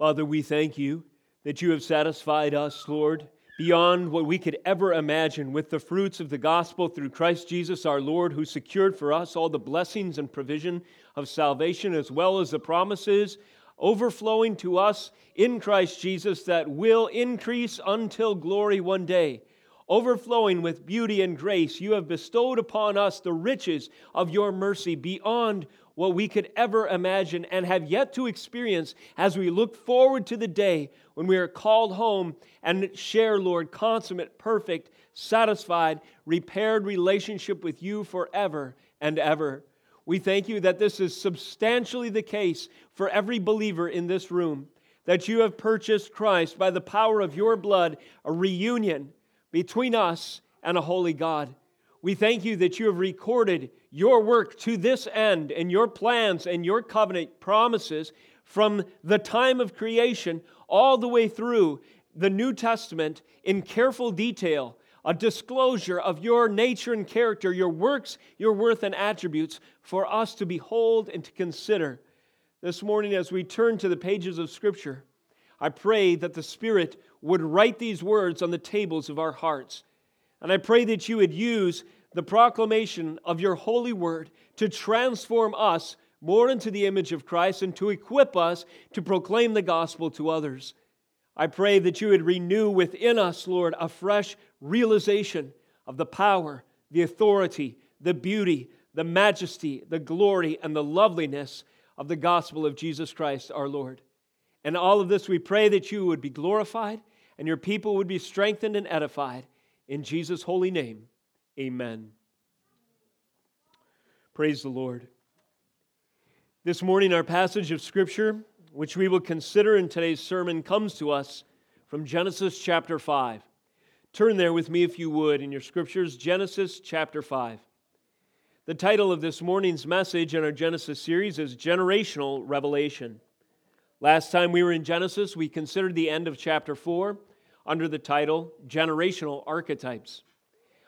Father, we thank you that you have satisfied us, Lord, beyond what we could ever imagine with the fruits of the gospel through Christ Jesus our Lord, who secured for us all the blessings and provision of salvation, as well as the promises overflowing to us in Christ Jesus that will increase until glory one day. Overflowing with beauty and grace, you have bestowed upon us the riches of your mercy beyond what we could ever imagine and have yet to experience as we look forward to the day when we are called home and share, Lord, consummate, perfect, satisfied, repaired relationship with you forever and ever. We thank you that this is substantially the case for every believer in this room, that you have purchased Christ by the power of your blood, a reunion between us and a holy God. We thank you that you have recorded your work to this end and your plans and your covenant promises from the time of creation all the way through the New Testament in careful detail, a disclosure of your nature and character, your works, your worth, and attributes for us to behold and to consider. This morning, as we turn to the pages of Scripture, I pray that the Spirit would write these words on the tables of our hearts and I pray that you would use the proclamation of your holy word to transform us more into the image of Christ and to equip us to proclaim the gospel to others. I pray that you would renew within us, Lord, a fresh realization of the power, the authority, the beauty, the majesty, the glory, and the loveliness of the gospel of Jesus Christ our Lord. And all of this, we pray that you would be glorified and your people would be strengthened and edified. In Jesus' holy name, amen. Praise the Lord. This morning, our passage of Scripture, which we will consider in today's sermon, comes to us from Genesis chapter 5. Turn there with me, if you would, in your Scriptures, Genesis chapter 5. The title of this morning's message in our Genesis series is Generational Revelation. Last time we were in Genesis, we considered the end of chapter 4 under the title Generational Archetypes.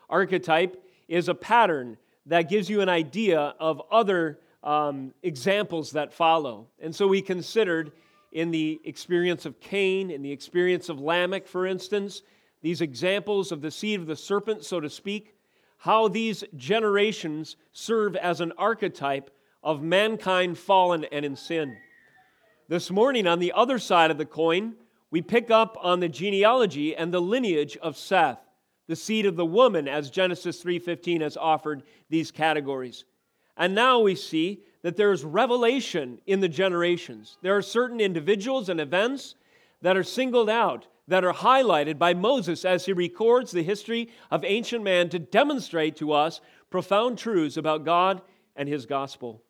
Archetype is a pattern that gives you an idea of other um, examples that follow. And so we considered in the experience of Cain, in the experience of Lamech, for instance, these examples of the seed of the serpent, so to speak, how these generations serve as an archetype of mankind fallen and in sin. This morning, on the other side of the coin, we pick up on the genealogy and the lineage of Seth, the seed of the woman as Genesis 3:15 has offered these categories. And now we see that there's revelation in the generations. There are certain individuals and events that are singled out, that are highlighted by Moses as he records the history of ancient man to demonstrate to us profound truths about God and his gospel.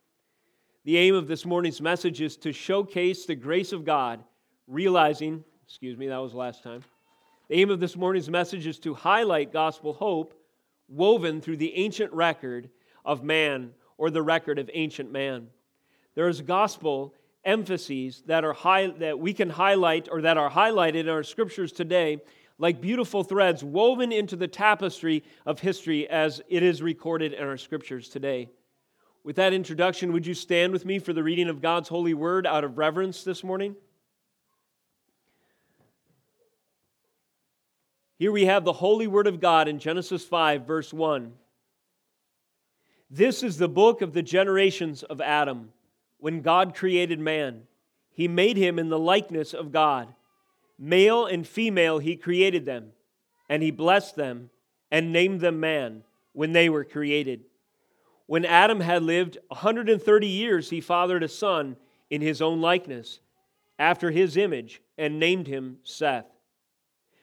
The aim of this morning's message is to showcase the grace of God, realizing Excuse me, that was last time. The aim of this morning's message is to highlight gospel hope woven through the ancient record of man or the record of ancient man. There is gospel emphases that are high, that we can highlight or that are highlighted in our scriptures today like beautiful threads woven into the tapestry of history as it is recorded in our scriptures today. With that introduction, would you stand with me for the reading of God's holy word out of reverence this morning? Here we have the holy word of God in Genesis 5, verse 1. This is the book of the generations of Adam. When God created man, he made him in the likeness of God. Male and female, he created them, and he blessed them and named them man when they were created. When Adam had lived 130 years, he fathered a son in his own likeness, after his image, and named him Seth.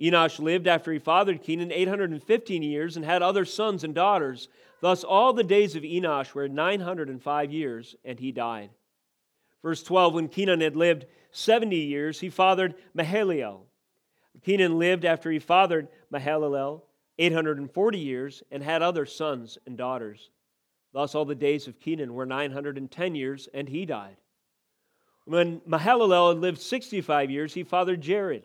Enosh lived after he fathered Kenan 815 years and had other sons and daughters. Thus, all the days of Enosh were 905 years, and he died. Verse 12 When Kenan had lived 70 years, he fathered Mahalalel. Kenan lived after he fathered Mahalalel 840 years and had other sons and daughters. Thus, all the days of Kenan were 910 years, and he died. When Mahalalel had lived 65 years, he fathered Jared.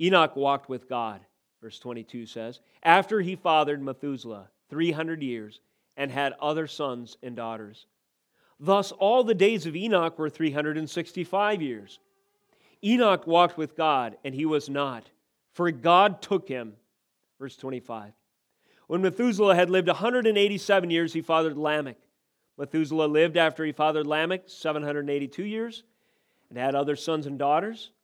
Enoch walked with God, verse 22 says, after he fathered Methuselah 300 years and had other sons and daughters. Thus, all the days of Enoch were 365 years. Enoch walked with God, and he was not for God took him. Verse 25. When Methuselah had lived 187 years, he fathered Lamech. Methuselah lived after he fathered Lamech 782 years and had other sons and daughters.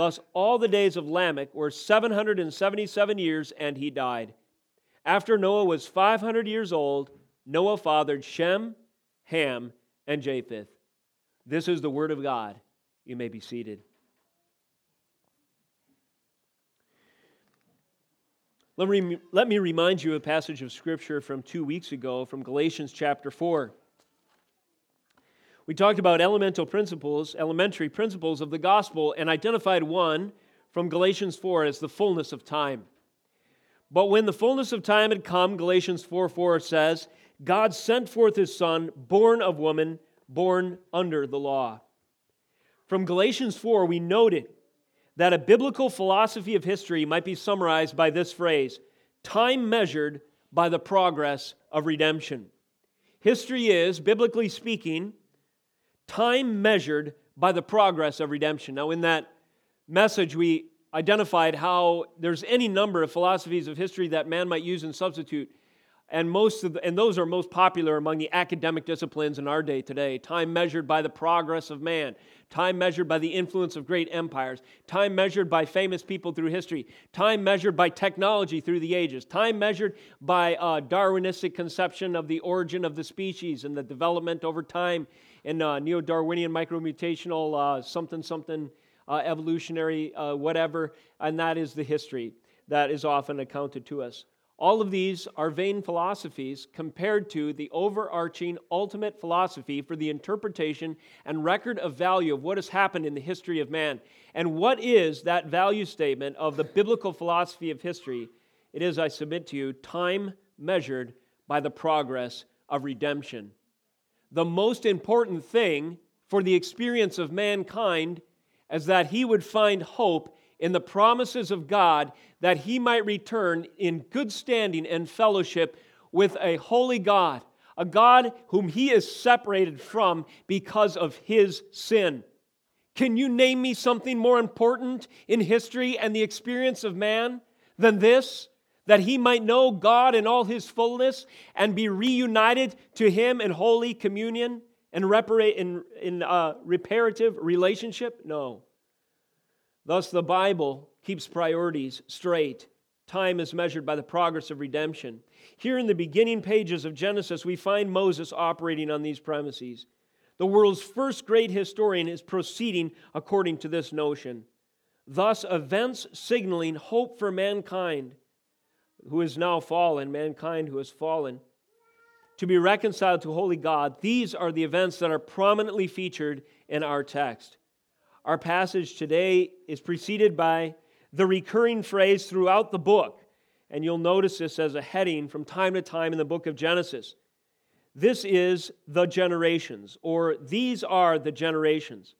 Thus, all the days of Lamech were 777 years, and he died. After Noah was 500 years old, Noah fathered Shem, Ham, and Japheth. This is the word of God. You may be seated. Let me, let me remind you of a passage of Scripture from two weeks ago from Galatians chapter 4. We talked about elemental principles, elementary principles of the gospel, and identified one from Galatians 4 as the fullness of time. But when the fullness of time had come, Galatians 4 4 says, God sent forth his Son, born of woman, born under the law. From Galatians 4, we noted that a biblical philosophy of history might be summarized by this phrase time measured by the progress of redemption. History is, biblically speaking, time measured by the progress of redemption. Now, in that message, we identified how there's any number of philosophies of history that man might use and substitute and most of the, and those are most popular among the academic disciplines in our day today. Time measured by the progress of man. Time measured by the influence of great empires. Time measured by famous people through history. Time measured by technology through the ages. Time measured by uh, darwinistic conception of the origin of the species and the development over time in uh, neo-darwinian micromutational uh, something something uh, evolutionary uh, whatever and that is the history that is often accounted to us all of these are vain philosophies compared to the overarching ultimate philosophy for the interpretation and record of value of what has happened in the history of man. And what is that value statement of the biblical philosophy of history? It is, I submit to you, time measured by the progress of redemption. The most important thing for the experience of mankind is that he would find hope in the promises of God that he might return in good standing and fellowship with a holy God, a God whom he is separated from because of his sin. Can you name me something more important in history and the experience of man than this? That he might know God in all his fullness and be reunited to him in holy communion and reparate in, in uh, reparative relationship? No. Thus, the Bible keeps priorities straight. Time is measured by the progress of redemption. Here in the beginning pages of Genesis, we find Moses operating on these premises. The world's first great historian is proceeding according to this notion. Thus, events signaling hope for mankind who is now fallen, mankind who has fallen, to be reconciled to holy God, these are the events that are prominently featured in our text. Our passage today is preceded by the recurring phrase throughout the book, and you'll notice this as a heading from time to time in the book of Genesis. This is the generations, or these are the generations.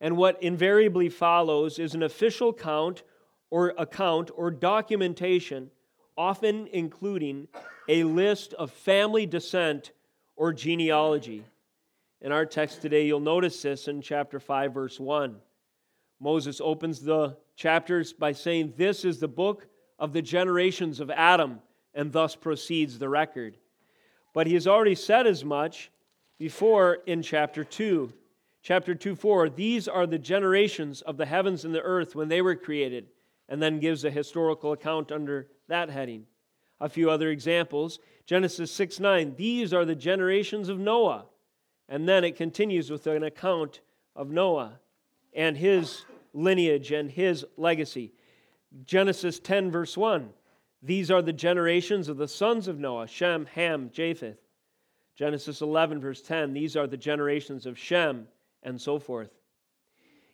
And what invariably follows is an official count or account or documentation, often including a list of family descent or genealogy. In our text today, you'll notice this in chapter 5, verse 1. Moses opens the chapters by saying, This is the book of the generations of Adam, and thus proceeds the record. But he has already said as much before in chapter 2. Chapter 2 4, these are the generations of the heavens and the earth when they were created, and then gives a historical account under that heading. A few other examples Genesis 6 9, these are the generations of Noah. And then it continues with an account of Noah and his lineage and his legacy. Genesis 10, verse 1. These are the generations of the sons of Noah Shem, Ham, Japheth. Genesis 11, verse 10. These are the generations of Shem, and so forth.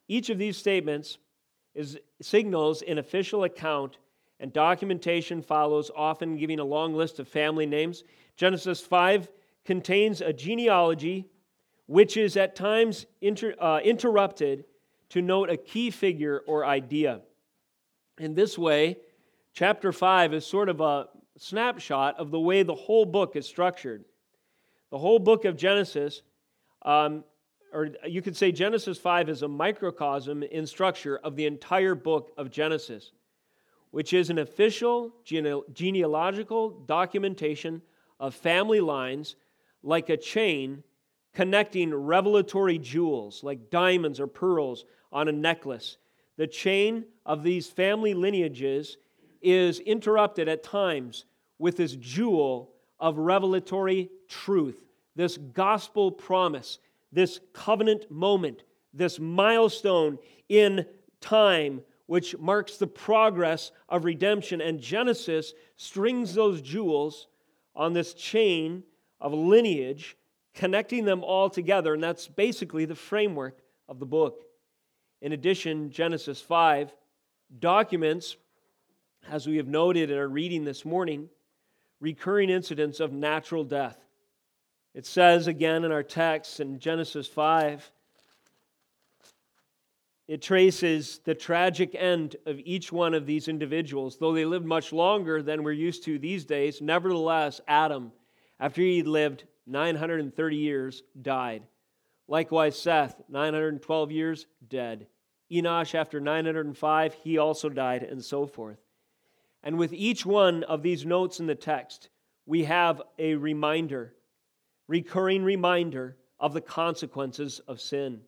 Each of these statements is, signals an official account, and documentation follows, often giving a long list of family names. Genesis 5 contains a genealogy which is at times inter, uh, interrupted to note a key figure or idea. In this way, chapter 5 is sort of a snapshot of the way the whole book is structured. The whole book of Genesis, um, or you could say Genesis 5 is a microcosm in structure of the entire book of Genesis, which is an official gene- genealogical documentation of family lines like a chain connecting revelatory jewels like diamonds or pearls on a necklace. The chain of these family lineages is interrupted at times with this jewel of revelatory truth, this gospel promise, this covenant moment, this milestone in time which marks the progress of redemption. And Genesis strings those jewels on this chain of lineage connecting them all together, and that's basically the framework of the book. In addition, Genesis 5 documents, as we have noted in our reading this morning, recurring incidents of natural death. It says again in our text in Genesis 5, it traces the tragic end of each one of these individuals. Though they lived much longer than we're used to these days, nevertheless, Adam, after he lived 930 years, died. Likewise, Seth, 912 years, dead. Enosh, after 905, he also died, and so forth. And with each one of these notes in the text, we have a reminder, recurring reminder of the consequences of sin.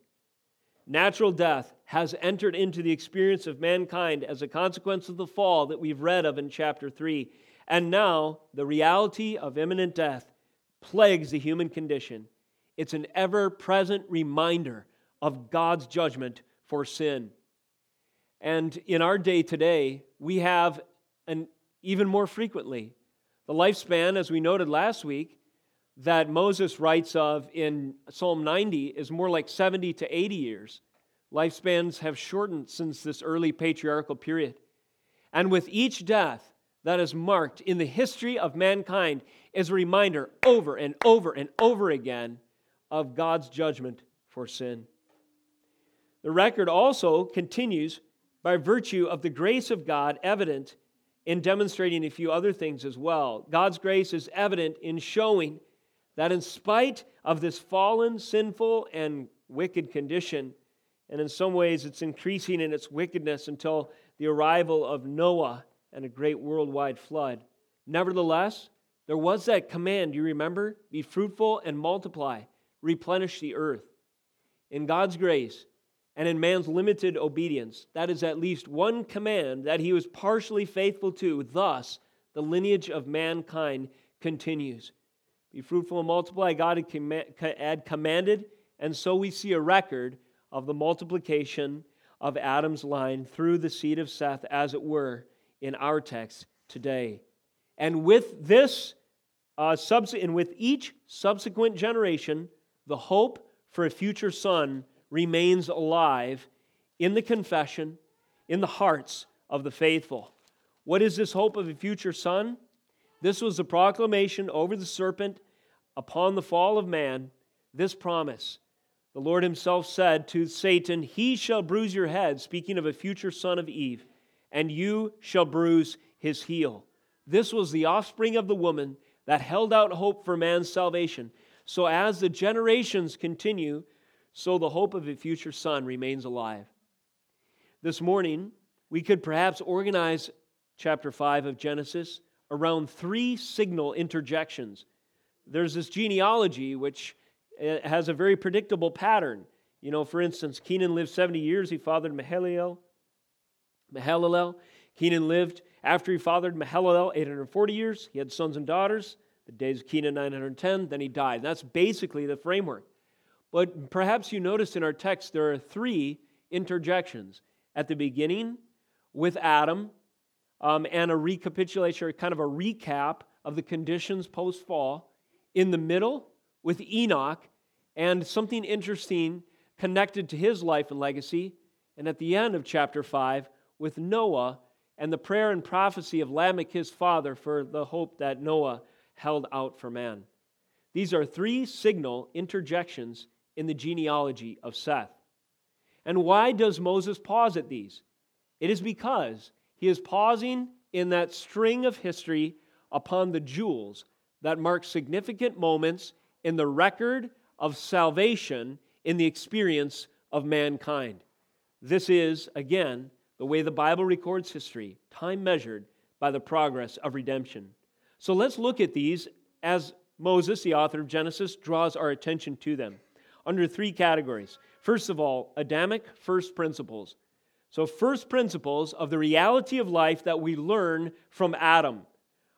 Natural death has entered into the experience of mankind as a consequence of the fall that we've read of in chapter 3. And now, the reality of imminent death plagues the human condition. It's an ever present reminder of God's judgment for sin. And in our day today, we have an even more frequently the lifespan, as we noted last week, that Moses writes of in Psalm 90 is more like 70 to 80 years. Lifespans have shortened since this early patriarchal period. And with each death, that is marked in the history of mankind is a reminder over and over and over again of God's judgment for sin. The record also continues by virtue of the grace of God evident in demonstrating a few other things as well. God's grace is evident in showing that in spite of this fallen, sinful, and wicked condition, and in some ways it's increasing in its wickedness until the arrival of Noah and a great worldwide flood. Nevertheless, there was that command, you remember? Be fruitful and multiply, replenish the earth. In God's grace and in man's limited obedience, that is at least one command that he was partially faithful to. Thus, the lineage of mankind continues. Be fruitful and multiply, God had commanded, and so we see a record of the multiplication of Adam's line through the seed of Seth, as it were, in our text today. And with this, uh, subs- and with each subsequent generation, the hope for a future son remains alive in the confession, in the hearts of the faithful. What is this hope of a future son? This was the proclamation over the serpent upon the fall of man, this promise. The Lord Himself said to Satan, He shall bruise your head, speaking of a future son of Eve and you shall bruise his heel. This was the offspring of the woman that held out hope for man's salvation. So as the generations continue, so the hope of a future son remains alive. This morning, we could perhaps organize chapter 5 of Genesis around three signal interjections. There's this genealogy which eh, has a very predictable pattern. You know, for instance, Kenan lived 70 years, he fathered Mahalalel. Mahalalel. Kenan lived after he fathered Mahalalel 840 years. He had sons and daughters. The days of Kenan 910, then he died. That's basically the framework. But perhaps you noticed in our text there are three interjections. At the beginning, with Adam, um, and a recapitulation, kind of a recap of the conditions post fall. In the middle, with Enoch, and something interesting connected to his life and legacy. And at the end of chapter 5, with Noah and the prayer and prophecy of Lamech, his father, for the hope that Noah held out for man. These are three signal interjections in the genealogy of Seth. And why does Moses pause at these? It is because he is pausing in that string of history upon the jewels that mark significant moments in the record of salvation in the experience of mankind. This is, again, the way the Bible records history, time measured by the progress of redemption. So let's look at these as Moses, the author of Genesis, draws our attention to them under three categories. First of all, Adamic first principles. So, first principles of the reality of life that we learn from Adam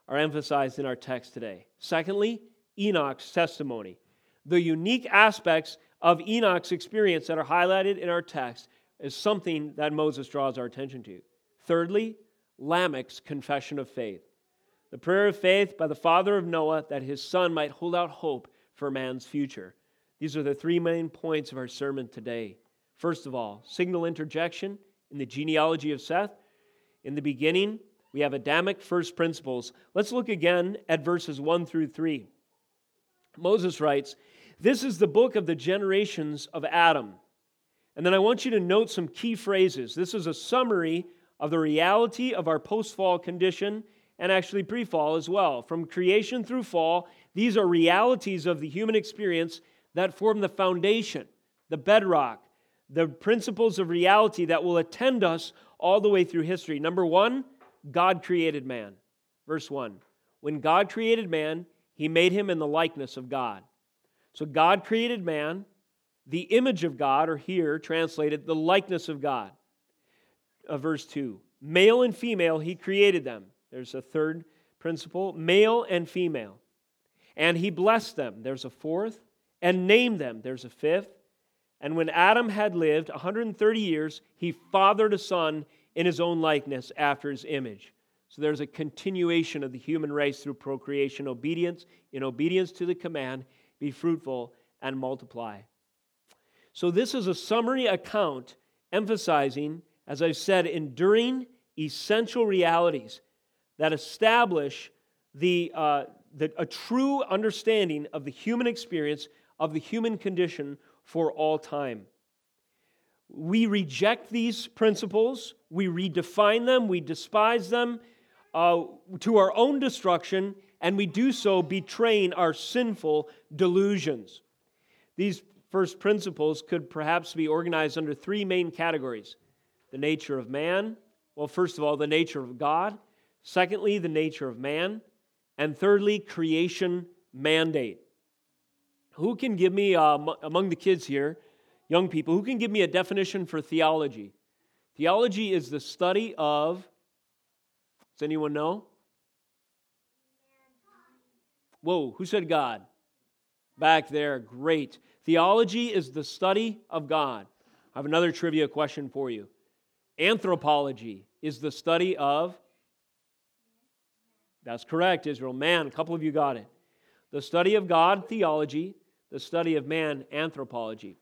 are emphasized in our text today. Secondly, Enoch's testimony. The unique aspects of Enoch's experience that are highlighted in our text is something that Moses draws our attention to. Thirdly, Lamech's confession of faith. The prayer of faith by the father of Noah that his son might hold out hope for man's future. These are the three main points of our sermon today. First of all, signal interjection in the genealogy of Seth. In the beginning, we have Adamic first principles. Let's look again at verses 1 through 3. Moses writes, This is the book of the generations of Adam. And then I want you to note some key phrases. This is a summary of the reality of our post fall condition and actually pre fall as well. From creation through fall, these are realities of the human experience that form the foundation, the bedrock, the principles of reality that will attend us all the way through history. Number one, God created man. Verse 1. When God created man, he made him in the likeness of God. So God created man, the image of God, or here translated, the likeness of God. Uh, verse 2. Male and female, he created them. There's a third principle male and female. And he blessed them. There's a fourth. And named them. There's a fifth. And when Adam had lived 130 years, he fathered a son in his own likeness after his image. So there's a continuation of the human race through procreation, obedience, in obedience to the command, be fruitful and multiply. So this is a summary account emphasizing, as I've said, enduring essential realities that establish the, uh, the, a true understanding of the human experience, of the human condition for all time. We reject these principles, we redefine them, we despise them uh, to our own destruction, and we do so betraying our sinful delusions. These first principles could perhaps be organized under three main categories the nature of man, well, first of all, the nature of God, secondly, the nature of man, and thirdly, creation mandate. Who can give me, uh, among the kids here, young people, who can give me a definition for theology? Theology is the study of, does anyone know? Whoa, who said God? Back there, great. Theology is the study of God. I have another trivia question for you. Anthropology is the study of, that's correct, Israel. Man, a couple of you got it. The study of God, theology, the study of man, anthropology.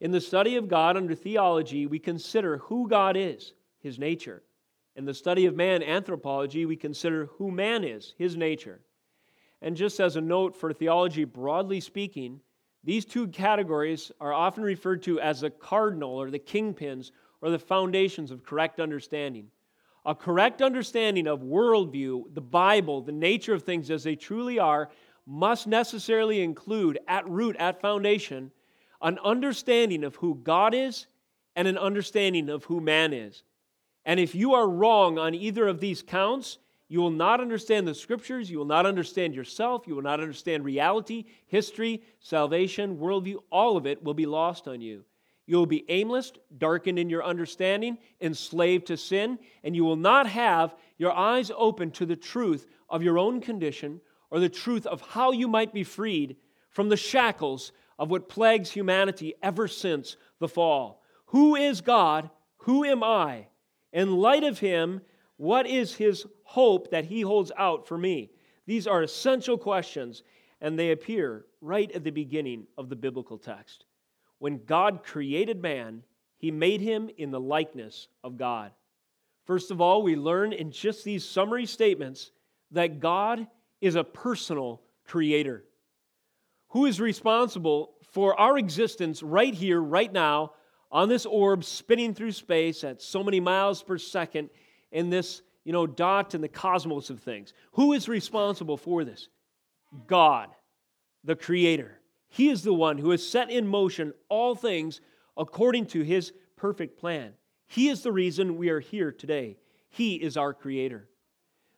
In the study of God under theology, we consider who God is, his nature. In the study of man, anthropology, we consider who man is, his nature. And just as a note for theology, broadly speaking, these two categories are often referred to as the cardinal or the kingpins or the foundations of correct understanding. A correct understanding of worldview, the Bible, the nature of things as they truly are, must necessarily include, at root, at foundation, an understanding of who God is and an understanding of who man is. And if you are wrong on either of these counts, you will not understand the scriptures, you will not understand yourself, you will not understand reality, history, salvation, worldview, all of it will be lost on you. You will be aimless, darkened in your understanding, enslaved to sin, and you will not have your eyes open to the truth of your own condition or the truth of how you might be freed from the shackles of what plagues humanity ever since the fall. Who is God? Who am I? In light of Him, what is His hope that He holds out for me? These are essential questions, and they appear right at the beginning of the biblical text. When God created man, He made him in the likeness of God. First of all, we learn in just these summary statements that God is a personal creator who is responsible for our existence right here, right now, on this orb spinning through space at so many miles per second in this you know dot in the cosmos of things. Who is responsible for this? God the creator. He is the one who has set in motion all things according to his perfect plan. He is the reason we are here today. He is our creator.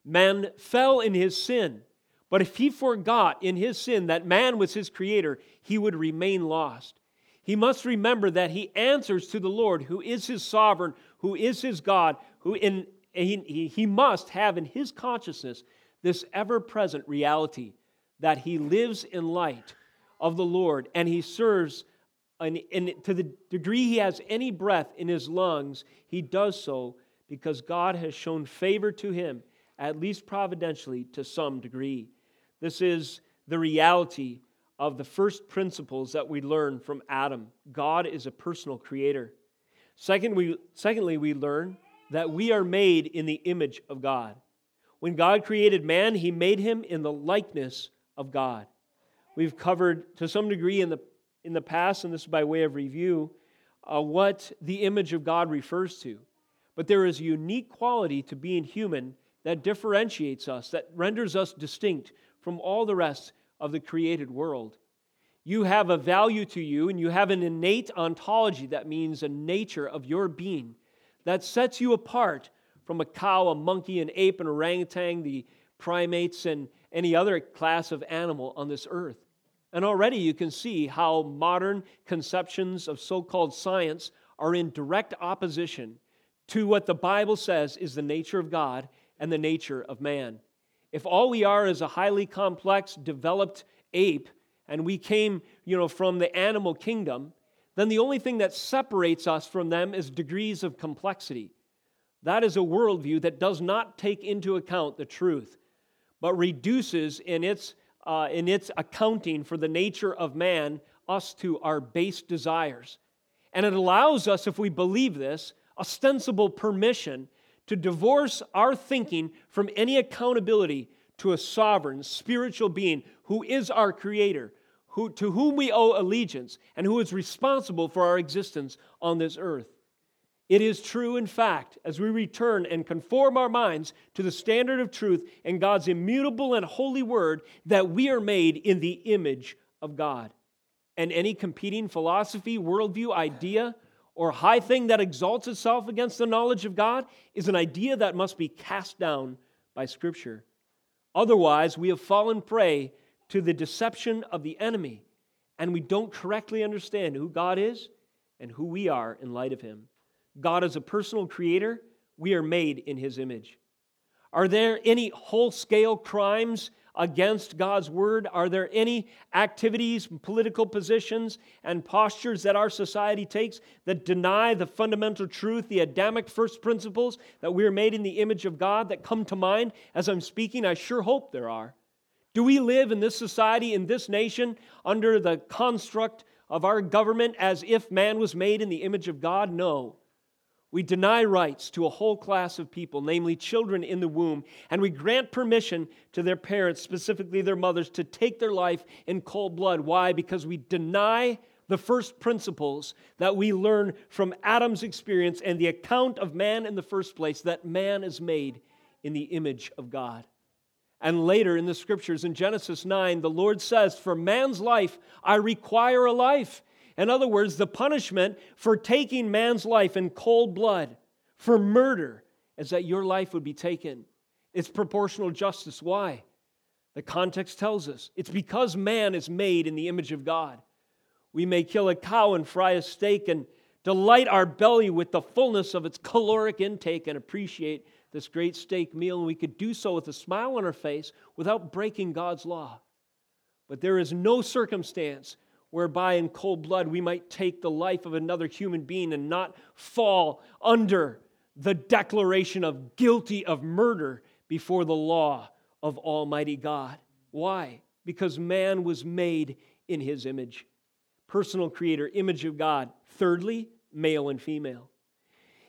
Man fell in his sin but if he forgot in his sin that man was his creator he would remain lost. He must remember that he answers to the Lord, who is his sovereign, who is his God, who in, he, he must have in his consciousness this ever present reality that he lives in light of the Lord and he serves, and, and to the degree he has any breath in his lungs, he does so because God has shown favor to him, at least providentially, to some degree. This is the reality of the first principles that we learn from Adam. God is a personal creator. Second, we, secondly, we learn that we are made in the image of God. When God created man, he made him in the likeness of God. We've covered to some degree in the, in the past, and this is by way of review, uh, what the image of God refers to. But there is a unique quality to being human that differentiates us, that renders us distinct from all the rest of the created world. You have a value to you, and you have an innate ontology that means a nature of your being that sets you apart from a cow, a monkey, an ape, an orangutan, the primates, and any other class of animal on this earth. And already you can see how modern conceptions of so called science are in direct opposition to what the Bible says is the nature of God and the nature of man. If all we are is a highly complex, developed ape, and we came, you know, from the animal kingdom, then the only thing that separates us from them is degrees of complexity. That is a worldview that does not take into account the truth, but reduces in its, uh, in its accounting for the nature of man us to our base desires. And it allows us, if we believe this, ostensible permission to divorce our thinking from any accountability to a sovereign, spiritual being who is our creator, who, to whom we owe allegiance, and who is responsible for our existence on this earth. It is true, in fact, as we return and conform our minds to the standard of truth and God's immutable and holy word, that we are made in the image of God. And any competing philosophy, worldview, idea, or high thing that exalts itself against the knowledge of God is an idea that must be cast down by Scripture. Otherwise, we have fallen prey to the deception of the enemy, and we don't correctly understand who God is and who we are in light of Him. God is a personal creator, we are made in His image. Are there any whole scale crimes against God's word? Are there any activities, political positions, and postures that our society takes that deny the fundamental truth, the Adamic first principles that we are made in the image of God that come to mind as I'm speaking? I sure hope there are. Do we live in this society, in this nation, under the construct of our government as if man was made in the image of God? No. We deny rights to a whole class of people, namely children in the womb, and we grant permission to their parents, specifically their mothers, to take their life in cold blood. Why? Because we deny the first principles that we learn from Adam's experience and the account of man in the first place that man is made in the image of God. And later in the scriptures, in Genesis 9, the Lord says, For man's life, I require a life. In other words, the punishment for taking man's life in cold blood, for murder, is that your life would be taken. It's proportional justice. Why? The context tells us it's because man is made in the image of God. We may kill a cow and fry a steak and delight our belly with the fullness of its caloric intake and appreciate this great steak meal, and we could do so with a smile on our face without breaking God's law. But there is no circumstance whereby in cold blood we might take the life of another human being and not fall under the declaration of guilty of murder before the law of Almighty God. Why? Because man was made in his image. Personal creator, image of God. Thirdly, male and female.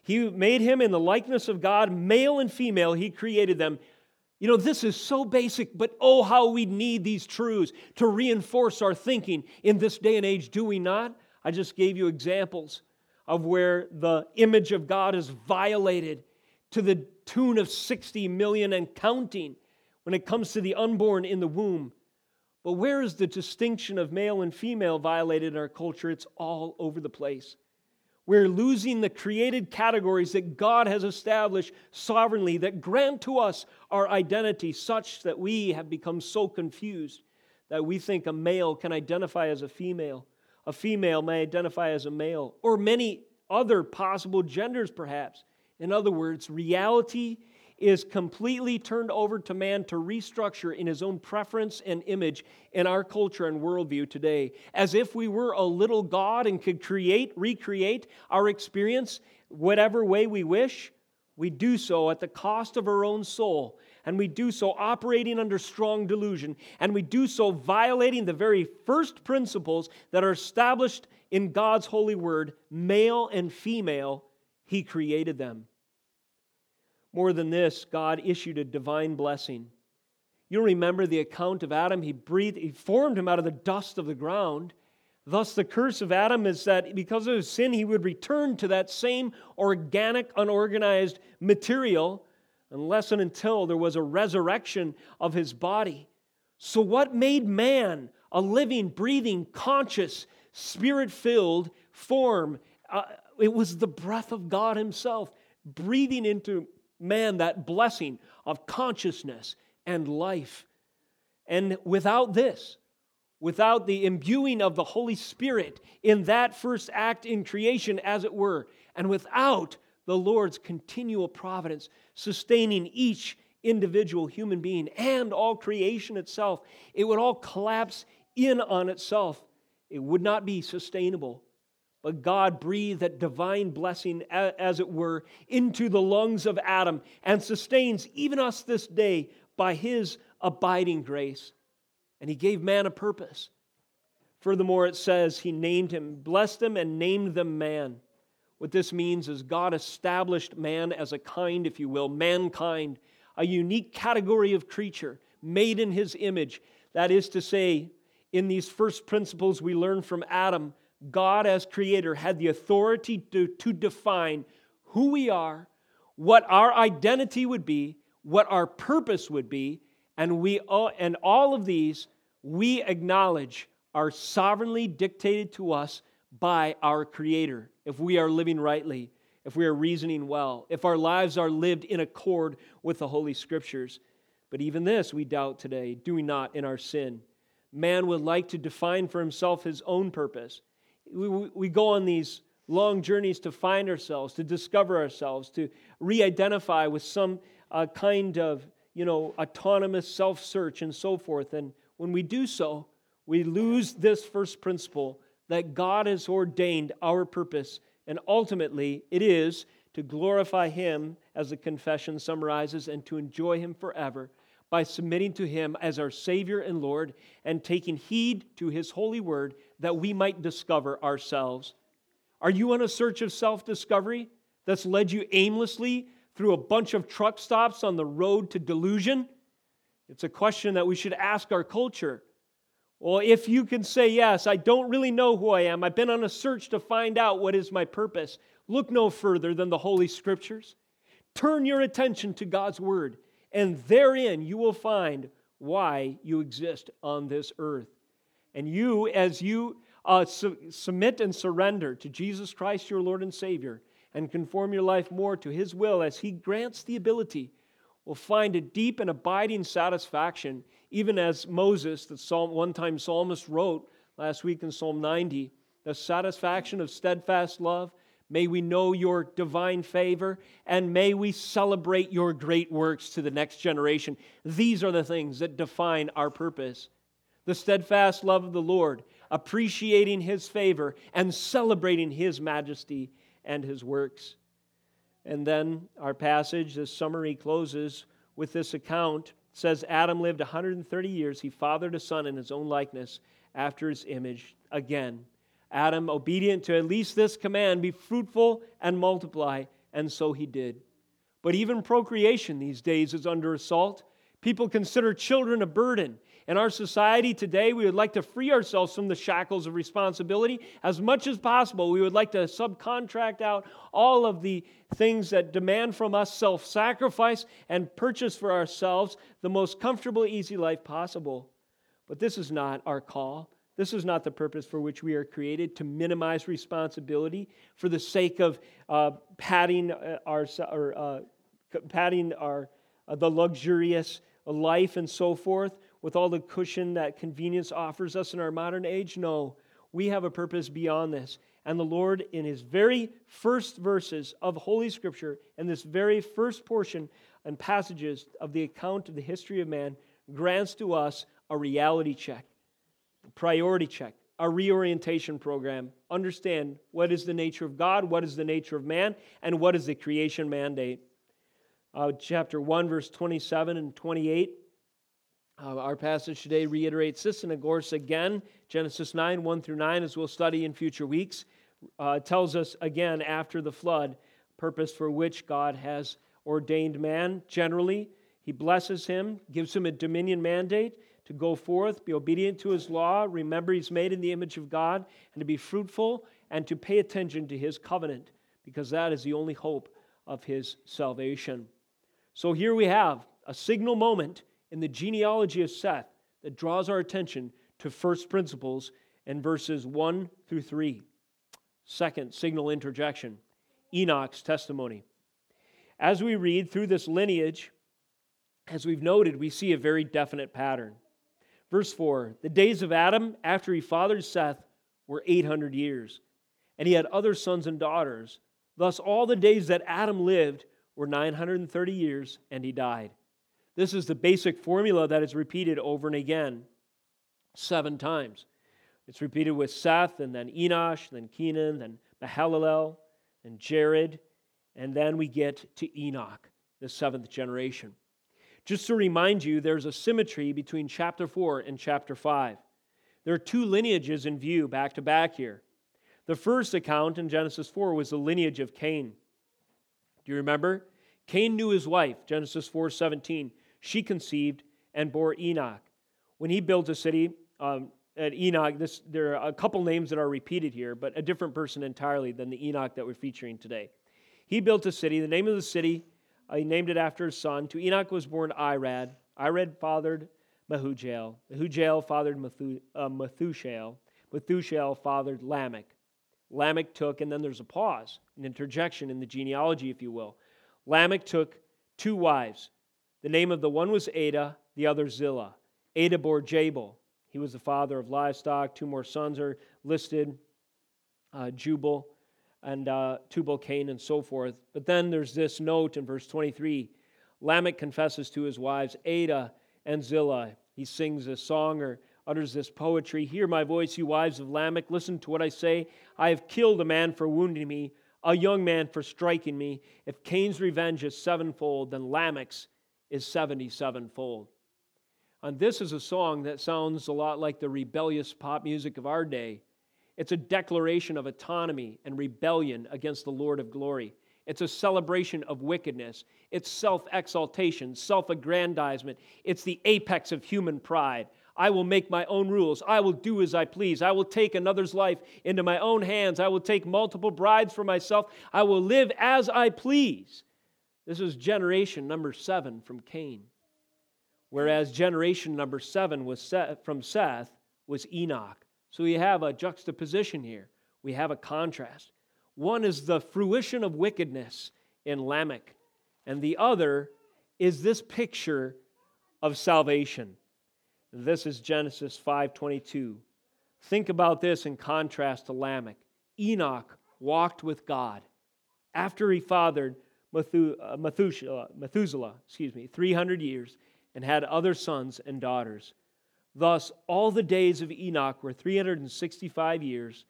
He made him in the likeness of God, male and female, he created them. You know, this is so basic, but oh, how we need these truths to reinforce our thinking in this day and age, do we not? I just gave you examples of where the image of God is violated to the tune of 60 million and counting when it comes to the unborn in the womb. But where is the distinction of male and female violated in our culture? It's all over the place. We're losing the created categories that God has established sovereignly that grant to us our identity, such that we have become so confused that we think a male can identify as a female, a female may identify as a male, or many other possible genders, perhaps. In other words, reality is completely turned over to man to restructure in his own preference and image in our culture and worldview today, as if we were a little God and could create, recreate our experience whatever way we wish. We do so at the cost of our own soul, and we do so operating under strong delusion, and we do so violating the very first principles that are established in God's holy word male and female, He created them. More than this, God issued a divine blessing. You remember the account of Adam. He breathed, he formed him out of the dust of the ground. Thus, the curse of Adam is that because of his sin, he would return to that same organic, unorganized material unless and until there was a resurrection of his body. So, what made man a living, breathing, conscious, spirit filled form? Uh, it was the breath of God Himself breathing into man that blessing of consciousness and life. And without this, without the imbuing of the Holy Spirit in that first act in creation, as it were, and without the Lord's continual providence sustaining each individual human being and all creation itself, it would all collapse in on itself. It would not be sustainable. But God breathed that divine blessing, as it were, into the lungs of Adam and sustains even us this day by his abiding grace. And he gave man a purpose. Furthermore, it says he named him, blessed him, and named them man. What this means is God established man as a kind, if you will, mankind, a unique category of creature made in his image. That is to say, in these first principles we learn from Adam, God, as creator, had the authority to, to define who we are, what our identity would be, what our purpose would be, and, we, and all of these we acknowledge are sovereignly dictated to us by our Creator if we are living rightly, if we are reasoning well, if our lives are lived in accord with the Holy Scriptures. But even this we doubt today, do we not, in our sin? Man would like to define for himself his own purpose we, we go on these long journeys to find ourselves, to discover ourselves, to re identify with some uh, kind of you know, autonomous self search and so forth. And when we do so, we lose this first principle that God has ordained our purpose, and ultimately it is to glorify Him, as the confession summarizes, and to enjoy Him forever by submitting to Him as our Savior and Lord and taking heed to His holy word that we might discover ourselves. Are you on a search of self discovery that's led you aimlessly through a bunch of truck stops on the road to delusion? It's a question that we should ask our culture. Well, if you can say, Yes, I don't really know who I am, I've been on a search to find out what is my purpose, look no further than the Holy Scriptures. Turn your attention to God's Word, and therein you will find why you exist on this earth. And you, as you uh, su- submit and surrender to Jesus Christ, your Lord and Savior, and conform your life more to His will as He grants the ability, will find a deep and abiding satisfaction, even as Moses, the psalm, one time psalmist, wrote last week in Psalm 90 the satisfaction of steadfast love. May we know your divine favor, and may we celebrate your great works to the next generation. These are the things that define our purpose the steadfast love of the Lord, appreciating his favor, and celebrating his majesty and his works. And then our passage, this summary closes with this account. It says Adam lived 130 years. He fathered a son in his own likeness after his image. Again, Adam, obedient to at least this command, be fruitful and multiply, and so he did. But even procreation these days is under assault. People consider children a burden. In our society today, we would like to free ourselves from the shackles of responsibility as much as possible. We would like to subcontract out all of the things that demand from us self sacrifice and purchase for ourselves the most comfortable, easy life possible. But this is not our call. This is not the purpose for which we are created to minimize responsibility for the sake of uh, padding uh, our, or, uh, padding our, uh, the luxurious life and so forth with all the cushion that convenience offers us in our modern age? No, we have a purpose beyond this. And the Lord, in his very first verses of Holy Scripture, and this very first portion and passages of the account of the history of man, grants to us a reality check, a priority check, a reorientation program. Understand what is the nature of God, what is the nature of man, and what is the creation mandate. Uh, chapter 1, verse 27 and 28 uh, our passage today reiterates this, and of course, again, Genesis 9, 1 through 9, as we'll study in future weeks, uh, tells us again after the flood, purpose for which God has ordained man. Generally, he blesses him, gives him a dominion mandate to go forth, be obedient to his law, remember he's made in the image of God, and to be fruitful and to pay attention to his covenant, because that is the only hope of his salvation. So here we have a signal moment in the genealogy of Seth that draws our attention to first principles in verses 1 through 3. Second, signal interjection Enoch's testimony. As we read through this lineage, as we've noted, we see a very definite pattern. Verse 4 The days of Adam after he fathered Seth were 800 years, and he had other sons and daughters. Thus, all the days that Adam lived were 930 years, and he died. This is the basic formula that is repeated over and again seven times. It's repeated with Seth, and then Enosh, then Kenan, then Mahalalel, and Jared, and then we get to Enoch, the seventh generation. Just to remind you, there's a symmetry between chapter 4 and chapter 5. There are two lineages in view back to back here. The first account in Genesis 4 was the lineage of Cain. Do you remember? Cain knew his wife, Genesis 4 17 she conceived and bore Enoch. When he built a city um, at Enoch, this, there are a couple names that are repeated here, but a different person entirely than the Enoch that we're featuring today. He built a city. The name of the city, uh, he named it after his son. To Enoch was born Irad. Irad fathered Mahujael. Mahujael fathered Methu, uh, Methushael. Methushael fathered Lamech. Lamech took, and then there's a pause, an interjection in the genealogy, if you will. Lamech took two wives. The name of the one was Ada, the other Zillah. Ada bore Jabal. He was the father of livestock. Two more sons are listed uh, Jubal and uh, Tubal Cain and so forth. But then there's this note in verse 23 Lamech confesses to his wives, Ada and Zillah. He sings a song or utters this poetry Hear my voice, you wives of Lamech. Listen to what I say. I have killed a man for wounding me, a young man for striking me. If Cain's revenge is sevenfold, then Lamech's is 77 fold. And this is a song that sounds a lot like the rebellious pop music of our day. It's a declaration of autonomy and rebellion against the Lord of glory. It's a celebration of wickedness. It's self exaltation, self aggrandizement. It's the apex of human pride. I will make my own rules. I will do as I please. I will take another's life into my own hands. I will take multiple brides for myself. I will live as I please. This is generation number seven from Cain. Whereas generation number seven was Seth, from Seth was Enoch. So we have a juxtaposition here. We have a contrast. One is the fruition of wickedness in Lamech, and the other is this picture of salvation. This is Genesis 5:22. Think about this in contrast to Lamech. Enoch walked with God after he fathered Uh, Methuselah, Methuselah, excuse me, 300 years and had other sons and daughters. Thus, all the days of Enoch were 365 years.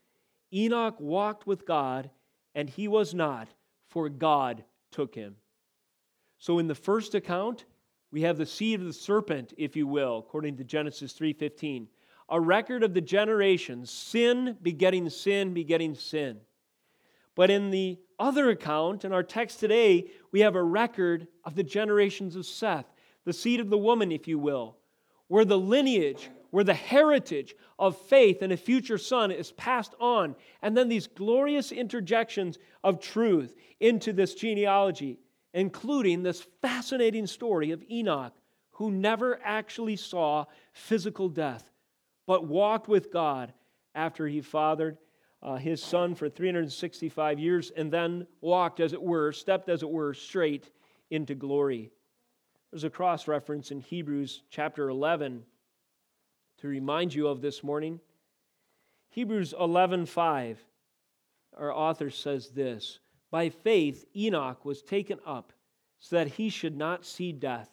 Enoch walked with God, and he was not, for God took him. So in the first account, we have the seed of the serpent, if you will, according to Genesis 3:15. A record of the generations, sin begetting sin, begetting sin. But in the other account, in our text today, we have a record of the generations of Seth, the seed of the woman, if you will, where the lineage, where the heritage of faith and a future son is passed on. And then these glorious interjections of truth into this genealogy including this fascinating story of Enoch, who never actually saw physical death, but walked with God after he fathered uh, his son for 365 years and then walked, as it were, stepped, as it were, straight into glory. There's a cross reference in Hebrews chapter 11 to remind you of this morning. Hebrews 11:5 our author says this by faith, Enoch was taken up so that he should not see death,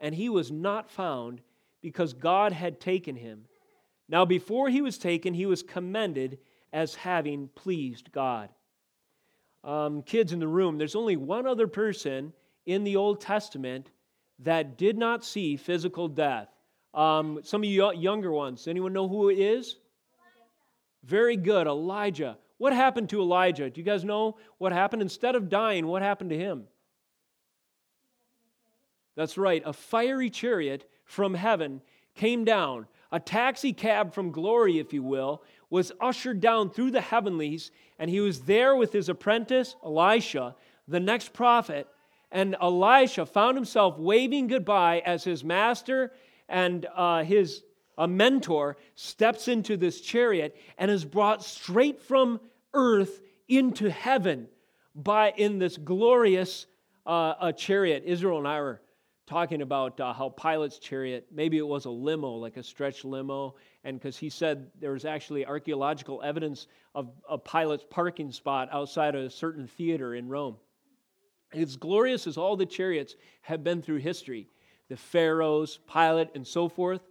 and he was not found because God had taken him. Now, before he was taken, he was commended as having pleased God. Um, kids in the room, there's only one other person in the Old Testament that did not see physical death. Um, some of you younger ones, anyone know who it is? Very good, Elijah. What happened to Elijah? Do you guys know what happened? Instead of dying, what happened to him? That's right, a fiery chariot from heaven came down. A taxi cab from glory, if you will, was ushered down through the heavenlies, and he was there with his apprentice, Elisha, the next prophet. And Elisha found himself waving goodbye as his master and uh, his a mentor steps into this chariot and is brought straight from earth into heaven by in this glorious uh, chariot. Israel and I were talking about uh, how Pilate's chariot, maybe it was a limo, like a stretch limo, and because he said there was actually archaeological evidence of a Pilate's parking spot outside a certain theater in Rome. As glorious as all the chariots have been through history, the pharaohs, Pilate, and so forth,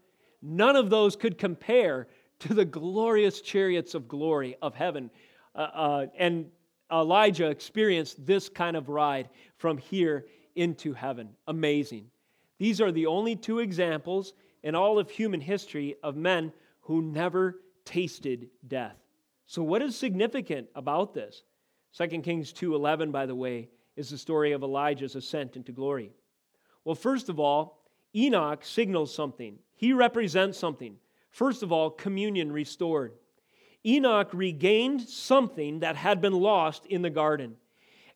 none of those could compare to the glorious chariots of glory of heaven uh, uh, and Elijah experienced this kind of ride from here into heaven. Amazing. These are the only two examples in all of human history of men who never tasted death. So what is significant about this? 2 Kings 2:11 by the way is the story of Elijah's ascent into glory. Well, first of all, Enoch signals something. He represents something. First of all, communion restored. Enoch regained something that had been lost in the garden.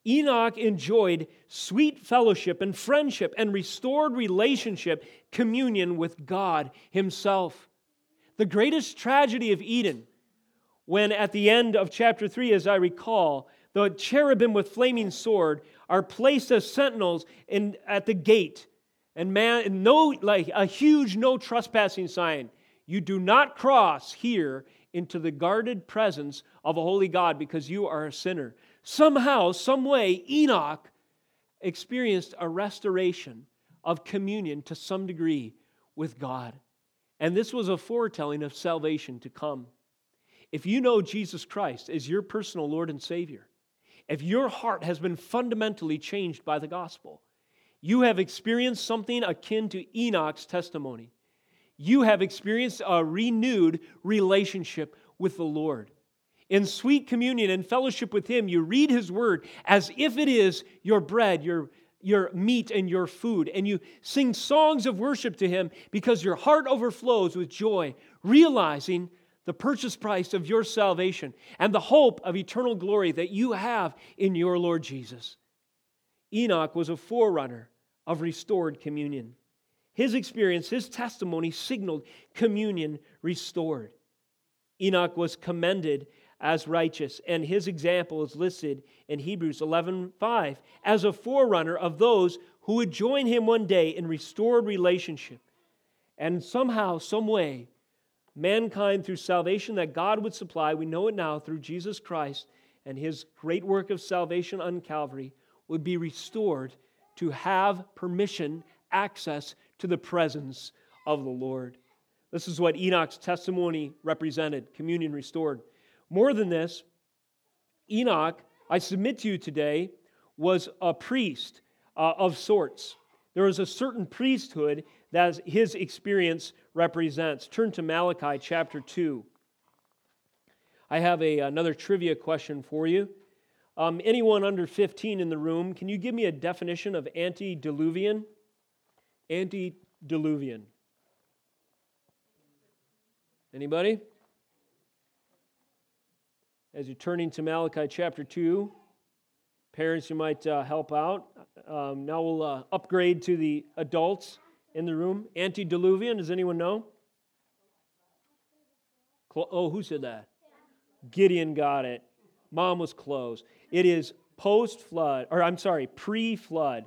Enoch enjoyed sweet fellowship and friendship and restored relationship, communion with God Himself. The greatest tragedy of Eden, when at the end of chapter 3, as I recall, the cherubim with flaming sword are placed as sentinels in, at the gate. And man, no, like a huge no trespassing sign. You do not cross here into the guarded presence of a holy God because you are a sinner. Somehow, some way, Enoch experienced a restoration of communion to some degree with God. And this was a foretelling of salvation to come. If you know Jesus Christ as your personal Lord and Savior, if your heart has been fundamentally changed by the gospel, you have experienced something akin to Enoch's testimony you have experienced a renewed relationship with the Lord. In sweet communion and fellowship with Him, you read His Word as if it is your bread, your your meat and your food, and you sing songs of worship to Him because your heart overflows with joy, realizing the purchase price of your salvation and the hope of eternal glory that you have in your Lord Jesus. Enoch was a forerunner of restored communion. His experience, his testimony signaled communion restored. Enoch was commended as righteous, and his example is listed in Hebrews 11:5 as a forerunner of those who would join him one day in restored relationship. And somehow, some way, mankind through salvation that God would supply, we know it now through Jesus Christ and his great work of salvation on Calvary, would be restored to have permission, access to the presence of the Lord. This is what Enoch's testimony represented communion restored. More than this, Enoch, I submit to you today, was a priest uh, of sorts. There is a certain priesthood that his experience represents. Turn to Malachi chapter 2. I have a, another trivia question for you. Um, anyone under 15 in the room, can you give me a definition of antediluvian? Antediluvian. Anybody? As you're turning to Malachi chapter 2, parents, you might uh, help out. Um, now we'll uh, upgrade to the adults in the room. Antediluvian, does anyone know? Oh, who said that? Gideon got it. Mom was close. It is post flood, or I'm sorry, pre flood.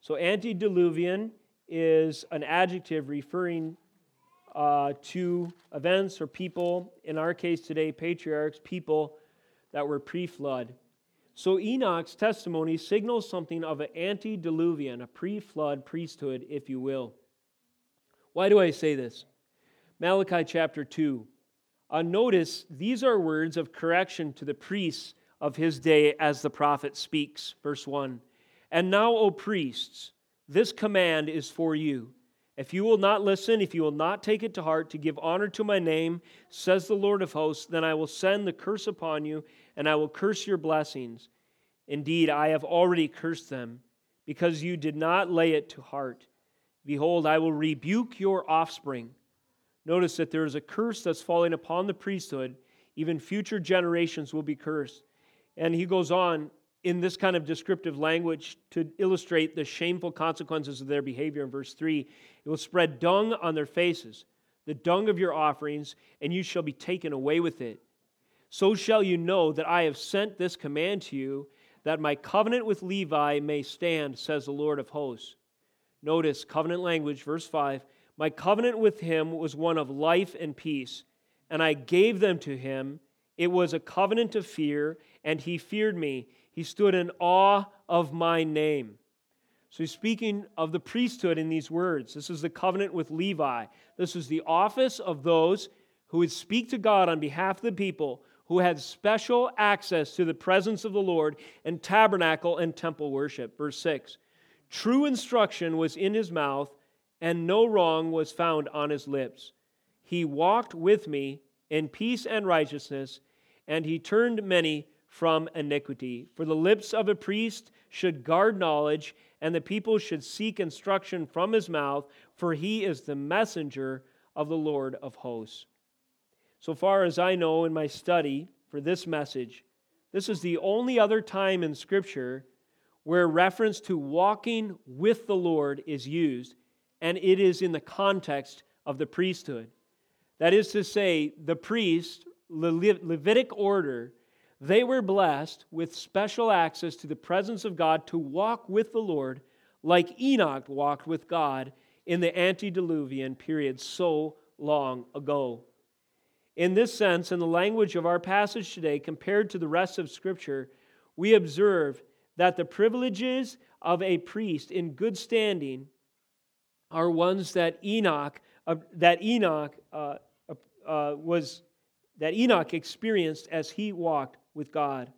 So antediluvian is an adjective referring uh, to events or people, in our case today, patriarchs, people that were pre flood. So Enoch's testimony signals something of an antediluvian, a pre flood priesthood, if you will. Why do I say this? Malachi chapter 2. Uh, notice these are words of correction to the priests of his day as the prophet speaks. Verse 1 And now, O priests, this command is for you. If you will not listen, if you will not take it to heart to give honor to my name, says the Lord of hosts, then I will send the curse upon you, and I will curse your blessings. Indeed, I have already cursed them, because you did not lay it to heart. Behold, I will rebuke your offspring. Notice that there is a curse that's falling upon the priesthood. Even future generations will be cursed. And he goes on in this kind of descriptive language to illustrate the shameful consequences of their behavior in verse 3. It will spread dung on their faces, the dung of your offerings, and you shall be taken away with it. So shall you know that I have sent this command to you, that my covenant with Levi may stand, says the Lord of hosts. Notice covenant language, verse 5 My covenant with him was one of life and peace, and I gave them to him. It was a covenant of fear and he feared me. He stood in awe of my name. So he's speaking of the priesthood in these words. This is the covenant with Levi. This is the office of those who would speak to God on behalf of the people, who had special access to the presence of the Lord and tabernacle and temple worship. Verse 6 True instruction was in his mouth, and no wrong was found on his lips. He walked with me in peace and righteousness, and he turned many from iniquity. For the lips of a priest should guard knowledge, and the people should seek instruction from his mouth, for he is the messenger of the Lord of hosts. So far as I know in my study for this message, this is the only other time in Scripture where reference to walking with the Lord is used, and it is in the context of the priesthood. That is to say, the priest, Levitic order, they were blessed with special access to the presence of God to walk with the Lord like Enoch walked with God in the antediluvian period so long ago. In this sense, in the language of our passage today, compared to the rest of Scripture, we observe that the privileges of a priest in good standing are ones that Enoch, uh, that Enoch uh, uh, was that Enoch experienced as he walked with God.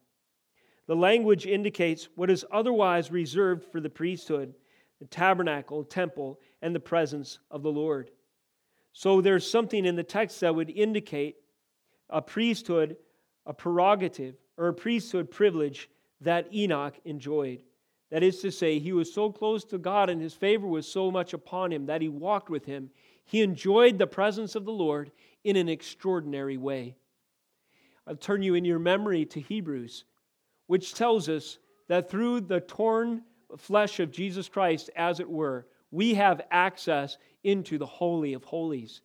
The language indicates what is otherwise reserved for the priesthood, the tabernacle, temple, and the presence of the Lord. So there's something in the text that would indicate a priesthood, a prerogative, or a priesthood privilege that Enoch enjoyed. That is to say, he was so close to God and his favor was so much upon him that he walked with him. He enjoyed the presence of the Lord in an extraordinary way. I'll turn you in your memory to Hebrews, which tells us that through the torn flesh of Jesus Christ, as it were, we have access into the Holy of Holies.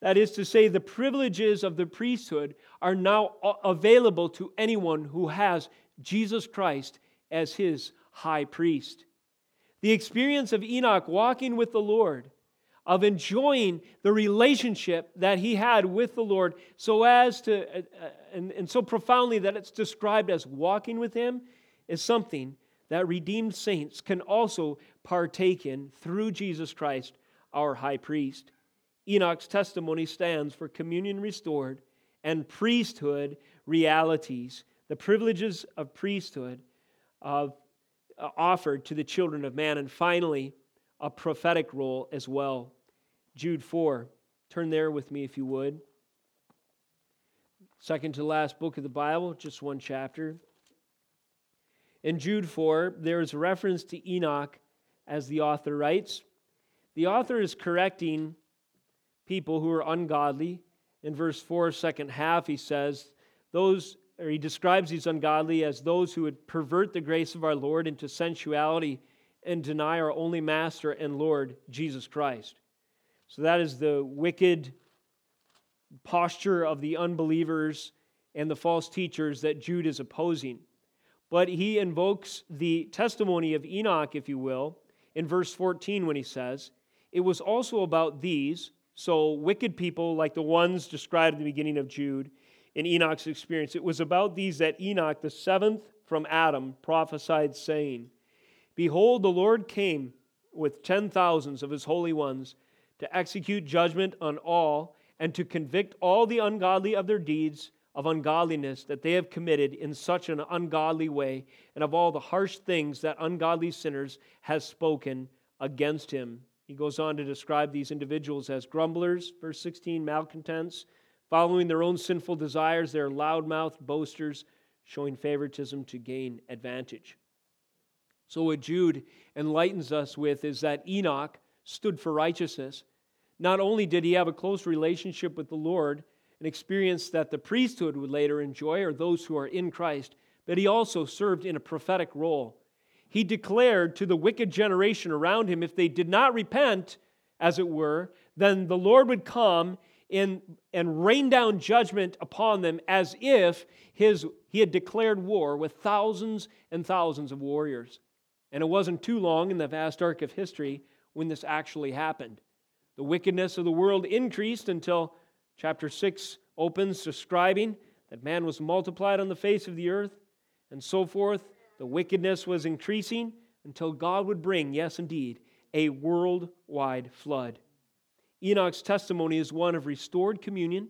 That is to say, the privileges of the priesthood are now available to anyone who has Jesus Christ as his high priest. The experience of Enoch walking with the Lord, of enjoying the relationship that he had with the Lord, so as to, uh, uh, and, and so profoundly that it's described as walking with him, is something that redeemed saints can also partake in through Jesus Christ, our high priest. Enoch's testimony stands for communion restored and priesthood realities, the privileges of priesthood of uh, offered to the children of man. And finally, a prophetic role as well. Jude 4. Turn there with me if you would. Second to last book of the Bible, just one chapter. In Jude 4, there is a reference to Enoch as the author writes. The author is correcting people who are ungodly. In verse 4, second half, he says, Those or he describes these ungodly as those who would pervert the grace of our Lord into sensuality and deny our only Master and Lord, Jesus Christ. So that is the wicked posture of the unbelievers and the false teachers that Jude is opposing. But he invokes the testimony of Enoch, if you will, in verse 14 when he says, It was also about these, so wicked people like the ones described at the beginning of Jude, in Enoch's experience. It was about these that Enoch, the seventh from Adam, prophesied, saying, Behold, the Lord came with ten thousands of his holy ones to execute judgment on all and to convict all the ungodly of their deeds of ungodliness that they have committed in such an ungodly way, and of all the harsh things that ungodly sinners has spoken against him. He goes on to describe these individuals as grumblers, verse 16, malcontents, Following their own sinful desires, they are loudmouthed boasters, showing favoritism to gain advantage. So, what Jude enlightens us with is that Enoch stood for righteousness. Not only did he have a close relationship with the Lord, an experience that the priesthood would later enjoy, or those who are in Christ, but he also served in a prophetic role. He declared to the wicked generation around him if they did not repent, as it were, then the Lord would come in, and rain down judgment upon them as if his, he had declared war with thousands and thousands of warriors. And it wasn't too long in the vast arc of history when this actually happened. The wickedness of the world increased until chapter 6 opens, describing that man was multiplied on the face of the earth and so forth. The wickedness was increasing until God would bring, yes, indeed, a worldwide flood. Enoch's testimony is one of restored communion,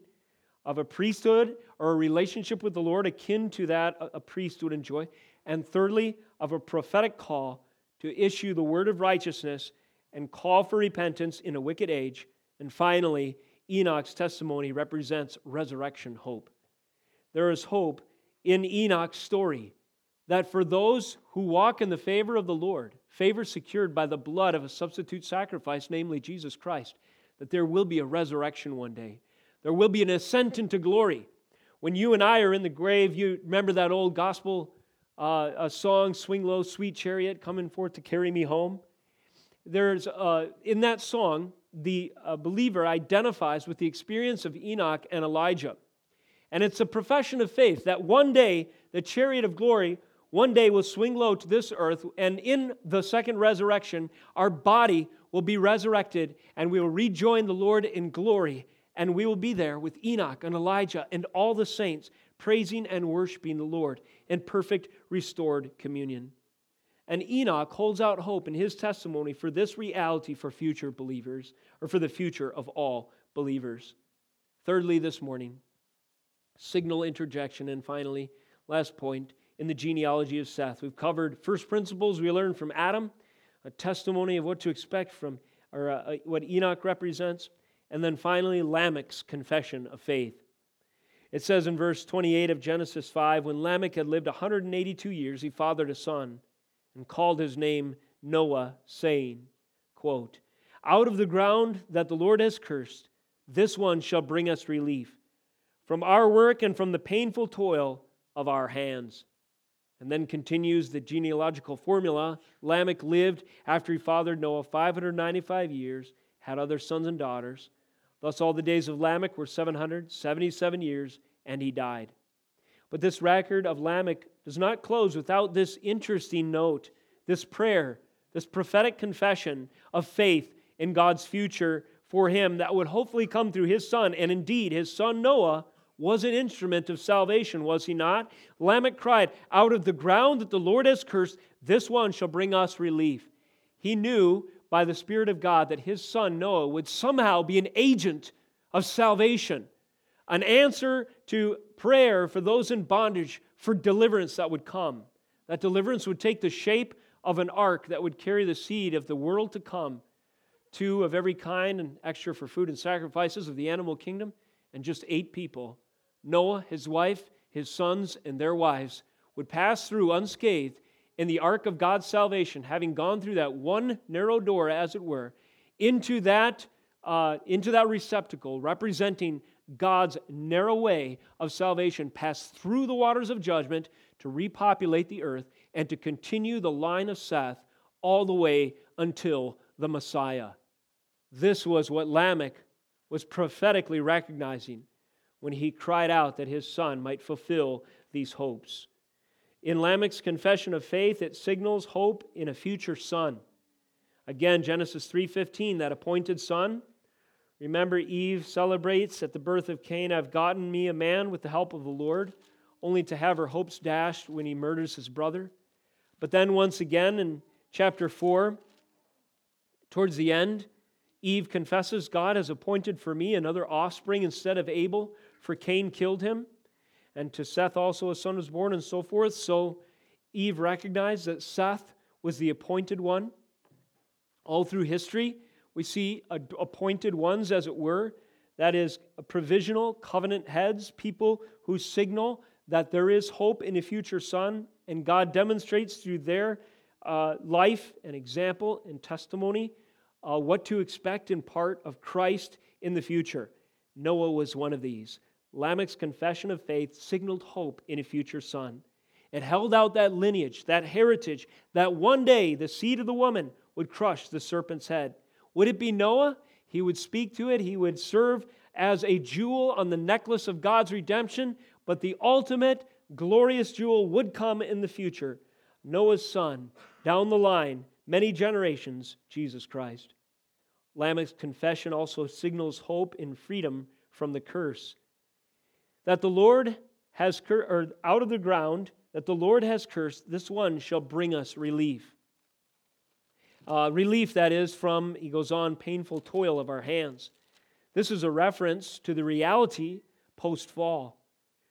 of a priesthood or a relationship with the Lord akin to that a priest would enjoy, and thirdly, of a prophetic call to issue the word of righteousness and call for repentance in a wicked age. And finally, Enoch's testimony represents resurrection hope. There is hope in Enoch's story that for those who walk in the favor of the Lord, favor secured by the blood of a substitute sacrifice, namely Jesus Christ, that there will be a resurrection one day. There will be an ascent into glory. When you and I are in the grave, you remember that old gospel uh, a song, Swing Low, Sweet Chariot, coming forth to carry me home? There's, uh, in that song, the uh, believer identifies with the experience of Enoch and Elijah. And it's a profession of faith that one day the chariot of glory one day will swing low to this earth, and in the second resurrection, our body will be resurrected and we will rejoin the Lord in glory. And we will be there with Enoch and Elijah and all the saints, praising and worshiping the Lord in perfect restored communion. And Enoch holds out hope in his testimony for this reality for future believers, or for the future of all believers. Thirdly, this morning, signal interjection. And finally, last point in the genealogy of Seth. We've covered first principles we learned from Adam a testimony of what to expect from, or uh, what Enoch represents. And then finally, Lamech's confession of faith. It says in verse 28 of Genesis 5 when Lamech had lived 182 years, he fathered a son. and called his name Noah, saying, quote, Out of the ground that the Lord has cursed, this one shall bring us relief from our work and from the painful toil of our hands. And then continues the genealogical formula Lamech lived after he fathered Noah 595 years, had other sons and daughters. Thus, all the days of Lamech were 777 years, and he died. But this record of Lamech does not close without this interesting note, this prayer, this prophetic confession of faith in God's future for him that would hopefully come through his son. And indeed, his son Noah was an instrument of salvation, was he not? Lamech cried, Out of the ground that the Lord has cursed, this one shall bring us relief. He knew by the Spirit of God that his son Noah would somehow be an agent of salvation, an answer to prayer for those in bondage for deliverance that would come. That deliverance would take the shape of an ark that would carry the seed of the world to come, two of every kind and extra for food and sacrifices of the animal kingdom, and just eight people Noah, his wife, his sons, and their wives would pass through unscathed in the ark of God's salvation, having gone through that one narrow door, as it were, into that, uh, into that receptacle representing God's narrow way of salvation, pass through the waters of judgment to repopulate the earth and to continue the line of Seth all the way until the Messiah. This was what Lamech was prophetically recognizing when he cried out that his son might fulfill these hopes. In Lamech's confession of faith, it signals hope in a future son. Again, Genesis 3:15, that appointed son. Remember Eve celebrates at the birth of Cain, I've gotten me a man with the help of the Lord, only to have her hopes dashed when he murders his brother. But then once again in chapter 4, towards the end, Eve confesses, God has appointed for me another offspring instead of Abel, for Cain killed him, and to Seth also a son was born, and so forth. So Eve recognized that Seth was the appointed one. All through history, we see appointed ones, as it were, that is, provisional covenant heads, people who signal that there is hope in a future son, and God demonstrates through their uh, life and example and testimony uh, what to expect in part of Christ in the future. Noah was one of these. Lamech's confession of faith signaled hope in a future son. It held out that lineage, that heritage, that one day the seed of the woman would crush the serpent's head. Would it be Noah? He would speak to it, he would serve as a jewel on the necklace of God's redemption, but the ultimate glorious jewel would come in the future Noah's son, down the line, many generations, Jesus Christ. Lamech's confession also signals hope in freedom from the curse that the Lord has cur- or out of the ground that the Lord has cursed, this one shall bring us relief. Uh, relief, that is, from, he goes on, painful toil of our hands. This is a reference to the reality post fall.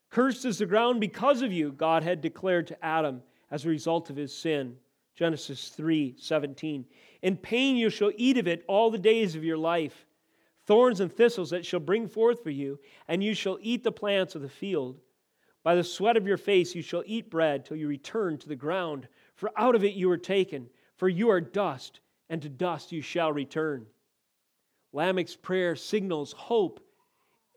Cursed is the ground because of you, God had declared to Adam as a result of his sin. Genesis 3 17. In pain you shall eat of it all the days of your life thorns and thistles that shall bring forth for you, and you shall eat the plants of the field. By the sweat of your face you shall eat bread till you return to the ground, for out of it you were taken, for you are dust, and to dust you shall return. Lamech's prayer signals hope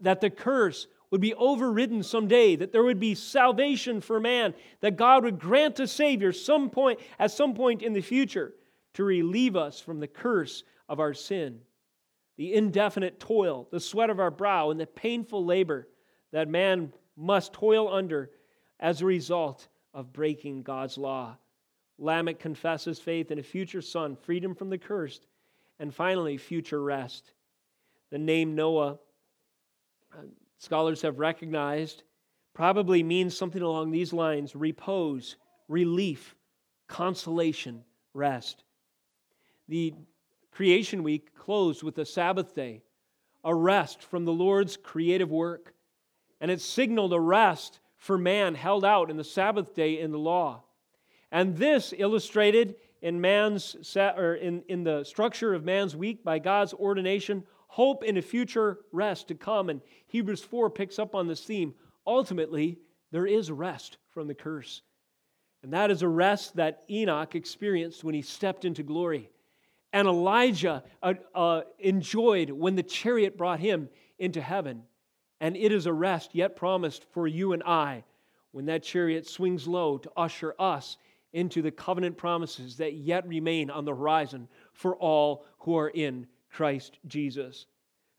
that the curse would be overridden someday, that there would be salvation for man, that God would grant a Savior some point, at some point in the future to relieve us from the curse of our sin the indefinite toil, the sweat of our brow, and the painful labor that man must toil under as a result of breaking God's law. Lamech confesses faith in a future son, freedom from the cursed, and finally, future rest. The name Noah, uh, scholars have recognized, probably means something along these lines repose, relief, consolation, rest. The Creation week closed with a Sabbath day, a rest from the Lord's creative work. And it signaled a rest for man held out in the Sabbath day in the law. And this illustrated in man's or in, in the structure of man's week by God's ordination, hope in a future rest to come. And Hebrews 4 picks up on this theme. Ultimately, there is rest from the curse. And that is a rest that Enoch experienced when he stepped into glory. And Elijah uh, uh, enjoyed when the chariot brought him into heaven. And it is a rest yet promised for you and I when that chariot swings low to usher us into the covenant promises that yet remain on the horizon for all who are in Christ Jesus.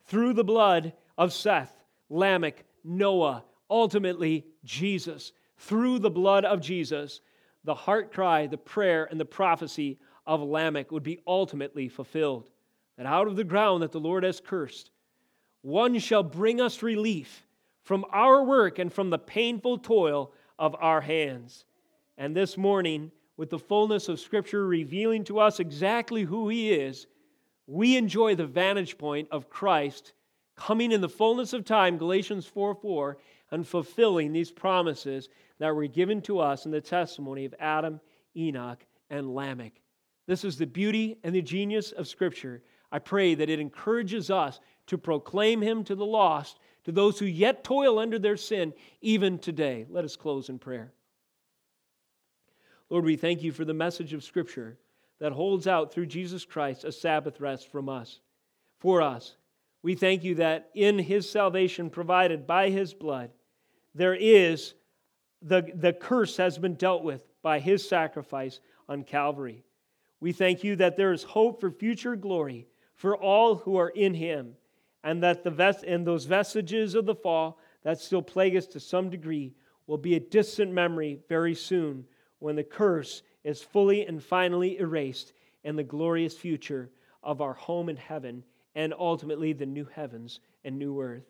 Through the blood of Seth, Lamech, Noah, ultimately Jesus, through the blood of Jesus, the heart cry, the prayer, and the prophecy of Lamech would be ultimately fulfilled. That out of the ground that the Lord has cursed, one shall bring us relief from our work and from the painful toil of our hands. And this morning, with the fullness of Scripture revealing to us exactly who He is, we enjoy the vantage point of Christ coming in the fullness of time, Galatians 4 4, and fulfilling these promises that were given to us in the testimony of Adam, Enoch, and Lamech. This is the beauty and the genius of Scripture. I pray that it encourages us to proclaim Him to the lost, to those who yet toil under their sin, even today. Let us close in prayer. Lord, we thank you for the message of Scripture that holds out through Jesus Christ a Sabbath rest from us, for us. We thank you that in his salvation provided by his blood, there is the, the curse has been dealt with by his sacrifice on Calvary. We thank you that there is hope for future glory for all who are in him, and that the and those vestiges of the fall that still plague us to some degree will be a distant memory very soon when the curse is fully and finally erased and the glorious future of our home in heaven and ultimately the new heavens and new earth.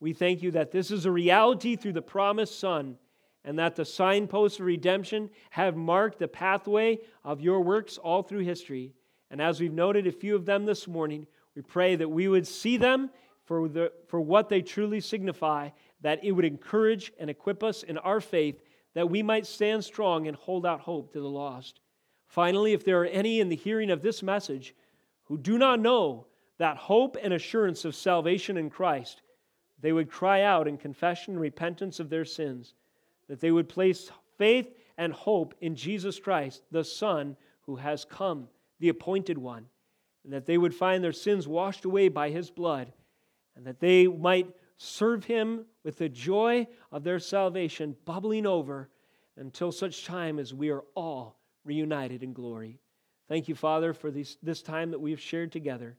We thank you that this is a reality through the promised Son and that the signposts of redemption have marked the pathway of your works all through history. And as we've noted a few of them this morning, we pray that we would see them for, the, for what they truly signify, that it would encourage and equip us in our faith that we might stand strong and hold out hope to the lost. Finally, if there are any in the hearing of this message who do not know that hope and assurance of salvation in Christ, they would cry out in confession and repentance of their sins, that they would place faith and hope in Jesus Christ, the Son who has come, the appointed one, and that they would find their sins washed away by his blood, and that they might serve him with the joy of their salvation bubbling over until such time as we are all reunited in glory. Thank you, Father, for this, time that we have shared together.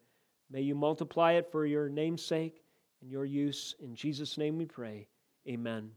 May you multiply it for your name's sake and your use. In Jesus' name we pray. Amen.